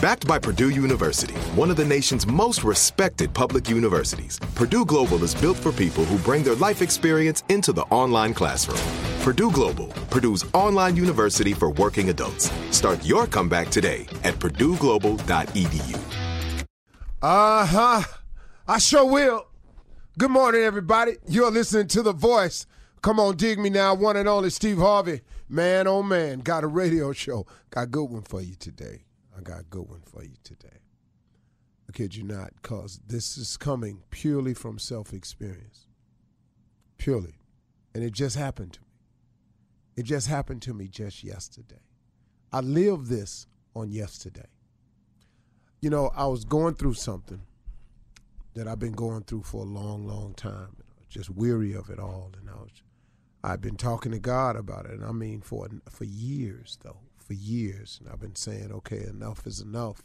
Backed by Purdue University, one of the nation's most respected public universities, Purdue Global is built for people who bring their life experience into the online classroom. Purdue Global, Purdue's online university for working adults. Start your comeback today at purdueglobal.edu. Uh huh. I sure will. Good morning, everybody. You're listening to The Voice. Come on, dig me now. One and only Steve Harvey. Man, oh man, got a radio show. Got a good one for you today. I got a good one for you today. I kid you not, because this is coming purely from self experience. Purely. And it just happened to me. It just happened to me just yesterday. I lived this on yesterday. You know, I was going through something that I've been going through for a long, long time. and I was Just weary of it all, and I was, I've been talking to God about it, and I mean for for years though, for years, and I've been saying, okay, enough is enough.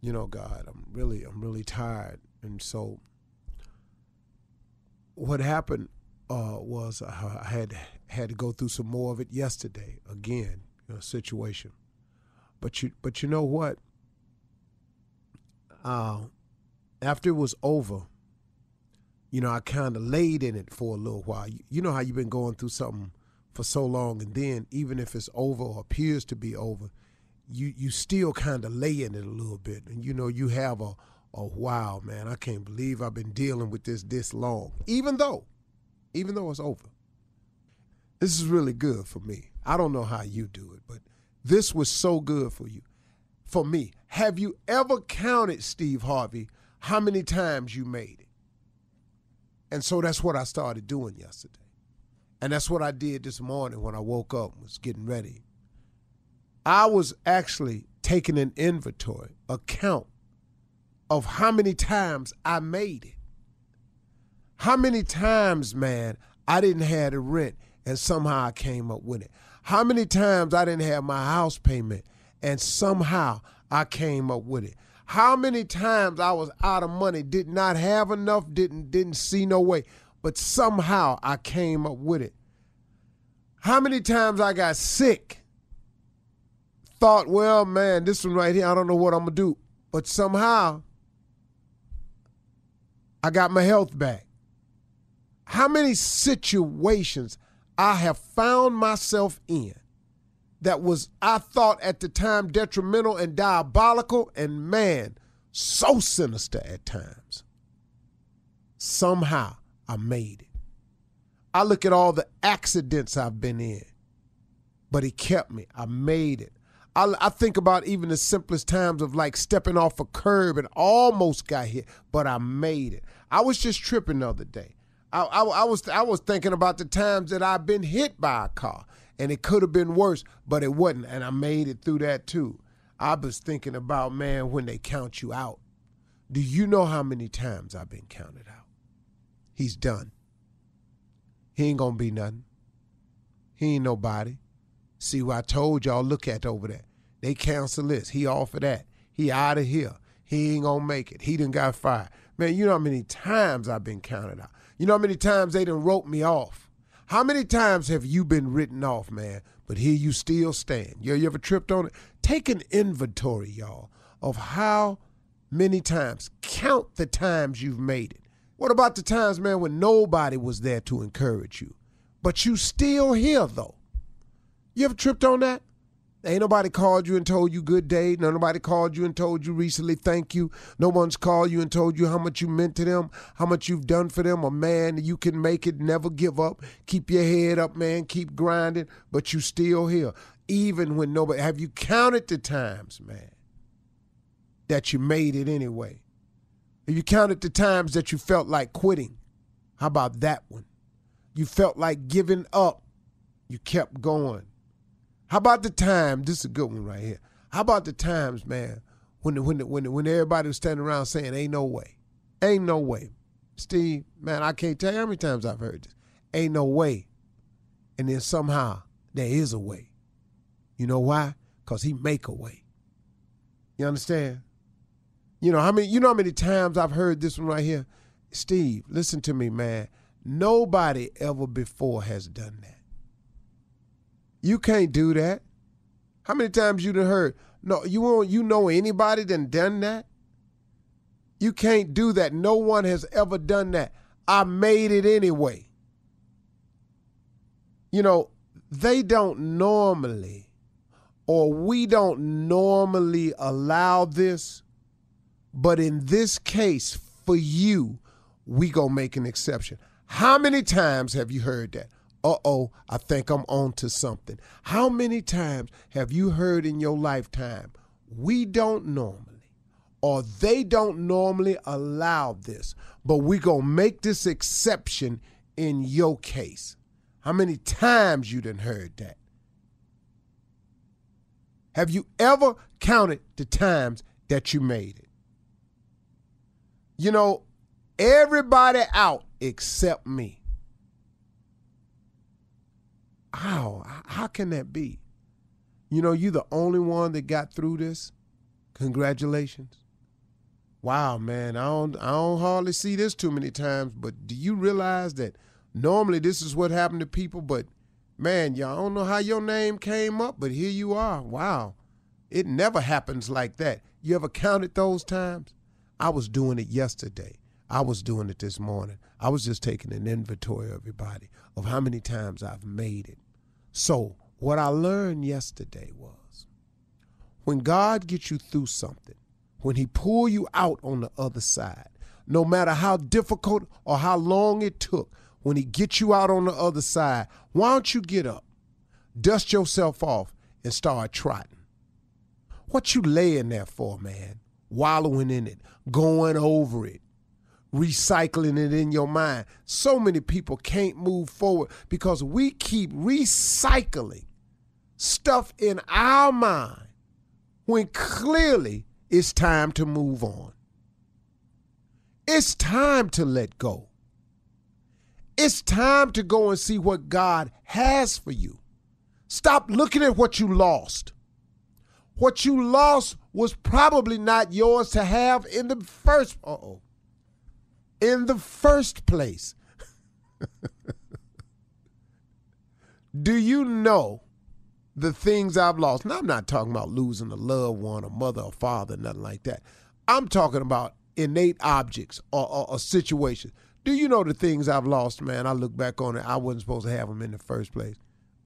You know, God, I'm really, I'm really tired, and so what happened uh, was I had had to go through some more of it yesterday again, you know, situation. But you, but you know what? Uh, after it was over, you know, I kind of laid in it for a little while. You, you know how you've been going through something for so long, and then even if it's over or appears to be over, you you still kind of lay in it a little bit, and you know you have a a wow, man, I can't believe I've been dealing with this this long, even though, even though it's over. This is really good for me. I don't know how you do it, but this was so good for you, for me. Have you ever counted, Steve Harvey, how many times you made it? And so that's what I started doing yesterday. And that's what I did this morning when I woke up and was getting ready. I was actually taking an inventory, a count of how many times I made it. How many times, man, I didn't have the rent and somehow I came up with it. How many times I didn't have my house payment and somehow I came up with it. How many times I was out of money, did not have enough, didn't didn't see no way, but somehow I came up with it. How many times I got sick, thought, well, man, this one right here, I don't know what I'm gonna do, but somehow I got my health back. how many situations I have found myself in that was, I thought at the time, detrimental and diabolical, and man, so sinister at times. Somehow I made it. I look at all the accidents I've been in, but he kept me. I made it. I, I, think about even the simplest times of like stepping off a curb and almost got hit, but I made it. I was just tripping the other day. I, I, I was I was thinking about the times that I've been hit by a car and it could have been worse, but it wasn't, and I made it through that too. I was thinking about man when they count you out. Do you know how many times I've been counted out? He's done. He ain't gonna be nothing. He ain't nobody. See what I told y'all, look at over there. They cancel this. He off of that. He out of here. He ain't gonna make it. He done got fired. Man, you know how many times I've been counted out. You know how many times they done wrote me off. How many times have you been written off, man? But here you still stand. You, you ever tripped on it? Take an inventory, y'all, of how many times. Count the times you've made it. What about the times, man, when nobody was there to encourage you? But you still here, though. You ever tripped on that? Ain't nobody called you and told you good day. nobody called you and told you recently thank you. No one's called you and told you how much you meant to them, how much you've done for them. A man, you can make it, never give up. Keep your head up, man. Keep grinding, but you still here. Even when nobody have you counted the times, man, that you made it anyway? You counted the times that you felt like quitting, how about that one? You felt like giving up, you kept going. How about the time? This is a good one right here. How about the times, man, when when when when everybody was standing around saying, "Ain't no way, ain't no way." Steve, man, I can't tell you how many times I've heard this. Ain't no way, and then somehow there is a way. You know why? Cause he make a way. You understand? You know how many? You know how many times I've heard this one right here, Steve. Listen to me, man. Nobody ever before has done that. You can't do that. How many times you done heard? No, you won't. You know anybody that done that? You can't do that. No one has ever done that. I made it anyway. You know, they don't normally, or we don't normally allow this but in this case, for you, we gonna make an exception. How many times have you heard that? Uh oh, I think I'm on to something. How many times have you heard in your lifetime, we don't normally, or they don't normally allow this, but we gonna make this exception in your case? How many times you done heard that? Have you ever counted the times that you made it? You know, everybody out except me. How? How can that be? You know, you the only one that got through this. Congratulations. Wow, man, I don't I don't hardly see this too many times, but do you realize that normally this is what happened to people, but man, y'all don't know how your name came up, but here you are. Wow. It never happens like that. You ever counted those times? I was doing it yesterday. I was doing it this morning. I was just taking an inventory, of everybody, of how many times I've made it. So, what I learned yesterday was when God gets you through something, when He pull you out on the other side, no matter how difficult or how long it took, when He gets you out on the other side, why don't you get up, dust yourself off, and start trotting? What you laying there for, man? Wallowing in it, going over it, recycling it in your mind. So many people can't move forward because we keep recycling stuff in our mind when clearly it's time to move on. It's time to let go. It's time to go and see what God has for you. Stop looking at what you lost. What you lost was probably not yours to have in the first oh in the first place. Do you know the things I've lost? Now I'm not talking about losing a loved one, a mother, a father, nothing like that. I'm talking about innate objects or, or, or situations. Do you know the things I've lost, man? I look back on it. I wasn't supposed to have them in the first place.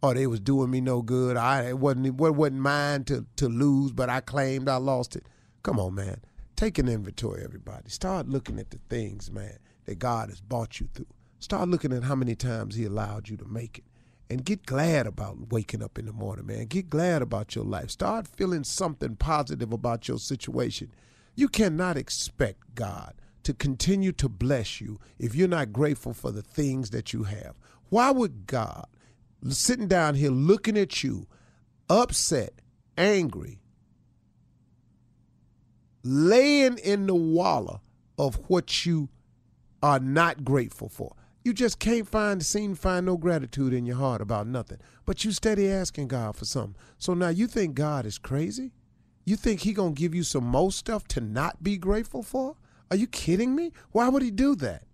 Or they was doing me no good. I it wasn't it wasn't mine to to lose, but I claimed I lost it. Come on, man. Take an inventory, everybody. Start looking at the things, man, that God has brought you through. Start looking at how many times He allowed you to make it. And get glad about waking up in the morning, man. Get glad about your life. Start feeling something positive about your situation. You cannot expect God to continue to bless you if you're not grateful for the things that you have. Why would God, sitting down here looking at you, upset, angry, laying in the wallow of what you are not grateful for. You just can't find seem to find no gratitude in your heart about nothing. But you steady asking God for something. So now you think God is crazy? You think he gonna give you some more stuff to not be grateful for? Are you kidding me? Why would he do that?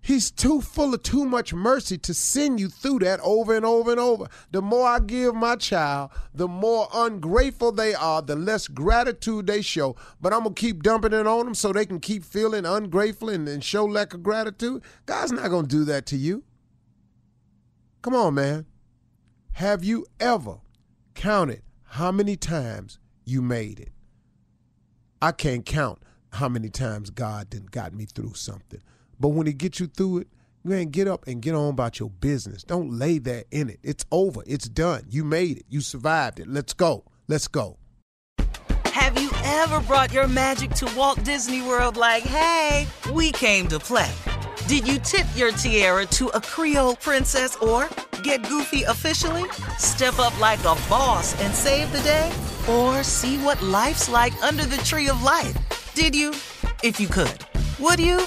He's too full of too much mercy to send you through that over and over and over. The more I give my child, the more ungrateful they are, the less gratitude they show. But I'm going to keep dumping it on them so they can keep feeling ungrateful and, and show lack of gratitude. God's not going to do that to you. Come on, man. Have you ever counted how many times you made it? I can't count how many times God didn't got me through something. But when it gets you through it, man, get up and get on about your business. Don't lay there in it. It's over. It's done. You made it. You survived it. Let's go. Let's go. Have you ever brought your magic to Walt Disney World like, hey, we came to play? Did you tip your tiara to a Creole princess or get goofy officially? Step up like a boss and save the day? Or see what life's like under the tree of life? Did you? If you could. Would you?